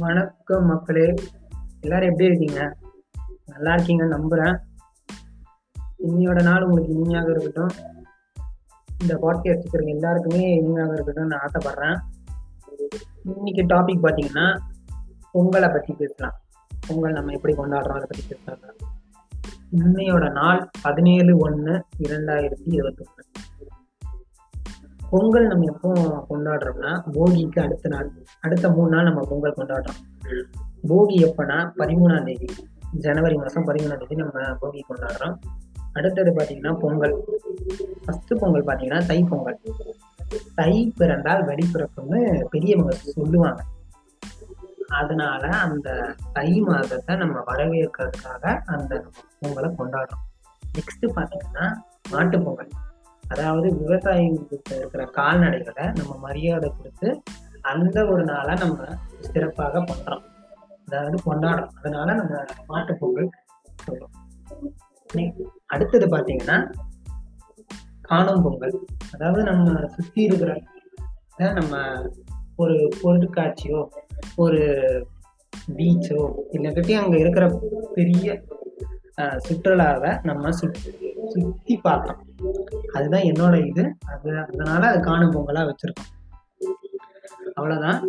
வணக்கம் மக்களே. எல்லாரும் எப்படி இருக்கீங்க? நல்லா இருக்கீங்கன்னு நம்புறேன். இன்னையோட நாள் உங்களுக்கு இனிமையாக இருக்கட்டும். இந்த பாட்காஸ்ட் இருக்கிற எல்லாருக்குமே இனிமையாக இருக்கட்டும்னு நான் ஆசைப்படுறேன். இன்னைக்கு டாபிக் பார்த்தீங்கன்னா பொங்கலை பற்றி பேசலாம். பொங்கல் நம்ம எப்படி கொண்டாடுறோம் அதை பற்றி பேசலாம். இன்னையோட நாள் பதினேழு ஒன்று இரண்டாயிரத்தி இருபத்தி ஒன்று பொங்கல் நம்ம எப்போ கொண்டாடுறோம்னா போகிக்கு அடுத்த நாள் அடுத்த மூணு நாள் நம்ம பொங்கல் கொண்டாடுறோம். போகி எப்போனா பதிமூணாம் தேதி ஜனவரி மாதம் பதிமூணாம் தேதி நம்ம போகி கொண்டாடுறோம். அடுத்தது பார்த்தீங்கன்னா பொங்கல். ஃபஸ்ட்டு பொங்கல் பார்த்தீங்கன்னா தை பொங்கல். தை பிறந்தால் வெடி பிறக்கும்னு பெரியவங்க சொல்லுவாங்க. அதனால அந்த தை மாதத்தை நம்ம வரவேற்கிறதுக்காக அந்த பொங்கலை கொண்டாடுறோம். நெக்ஸ்ட் பார்த்தீங்கன்னா மாட்டு பொங்கல். அதாவது விவசாயிகளுக்கு இருக்கிற கால்நடைகளை நம்ம மரியாதை கொடுத்து அந்த ஒரு நாளை நம்ம சிறப்பாக பண்றோம் அதாவது கொண்டாடுறோம். அதனால நம்ம மாட்டு பொங்கல் சொல்றோம். அடுத்தது பார்த்தீங்கன்னா காணும் பொங்கல். அதாவது நம்ம சுற்றி இருக்கிற நம்ம ஒரு பொருட்காட்சியோ ஒரு பீச்சோ இல்லாட்டி அங்கே இருக்கிற பெரிய சுற்றுலாவை நம்ம சுற்றி சுற்றி பார்க்கலாம் அதுதான் என்னோட இது. அது அதனால அது காணும் பொங்கலா வச்சிருக்கோம். அவ்வளவுதான்.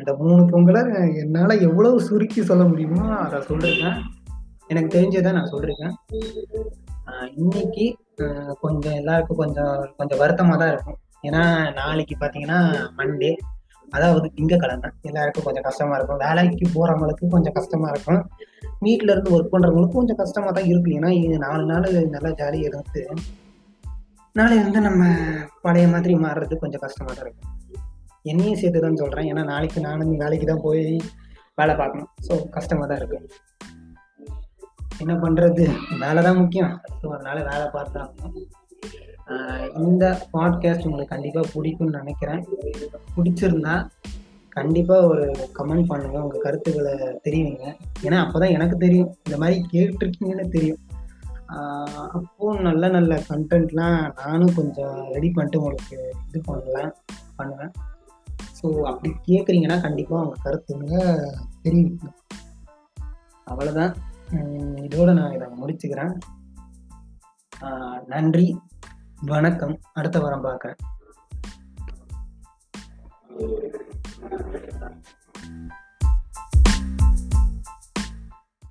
இந்த மூணு பொங்கலை என்னால எவ்வளவு சுருக்கி சொல்ல முடியுமோ அதை சொல்லிருக்கேன் எனக்கு தெரிஞ்சதை நான் சொல்லியிருக்கேன் இன்னைக்கு கொஞ்சம் எல்லாருக்கும் கொஞ்சம் கொஞ்சம் வருத்தமாக தான் இருக்கும். ஏன்னா நாளைக்கு பார்த்தீங்கன்னா மண்டே அதாவது திங்கக்கிழமை. எல்லாருக்கும் கொஞ்சம் கஷ்டமா இருக்கும். வேலைக்கு போறவங்களுக்கு கொஞ்சம் கஷ்டமா இருக்கும். வீட்டுல இருந்து ஒர்க் பண்றவங்களுக்கும் கொஞ்சம் கஷ்டமா தான் இருக்கு. ஏன்னா இது நாலு நாள் நல்லா ஜாலியாக இருந்து நாளை வந்து நம்ம பழைய மாதிரி மாறுறது கொஞ்சம் கஷ்டமாக தான் இருக்கும். என்னையும் சேர்த்து தான் சொல்கிறேன் ஏன்னா நாளைக்கு நானும் வேலைக்கு தான் போய் வேலை பார்க்கணும். ஸோ கஷ்டமாக தான் இருக்கு. என்ன பண்ணுறது வேலை தான் முக்கியம். ஸோ அதனால் வேலை பார்த்து தான் இந்த பாட்காஸ்ட் உங்களுக்கு கண்டிப்பாக பிடிக்கும்னு நினைக்கிறேன். பிடிச்சிருந்தா கண்டிப்பாக ஒரு கமெண்ட் பண்ணுங்கள் உங்கள் கருத்துக்களை தெரியுங்க ஏன்னா அப்போ தான் எனக்கு தெரியும். இந்த மாதிரி கேட்டிருக்கீங்கன்னு தெரியும். அப்போ நல்ல நல்ல கண்டென்ட்லாம் நானும் கொஞ்சம் ரெடி பண்ணிட்டு உங்களுக்கு இது பண்ணலாம் பண்ணுவேன். ஸோ அப்படி கேட்குறீங்கன்னா கண்டிப்பாக அவங்க கருத்துங்க தெரியும் அவ்வளோதான் இதோட நான் இதை முடிச்சுக்கிறேன். நன்றி வணக்கம். அடுத்த வாரம் பார்க்குறேன்.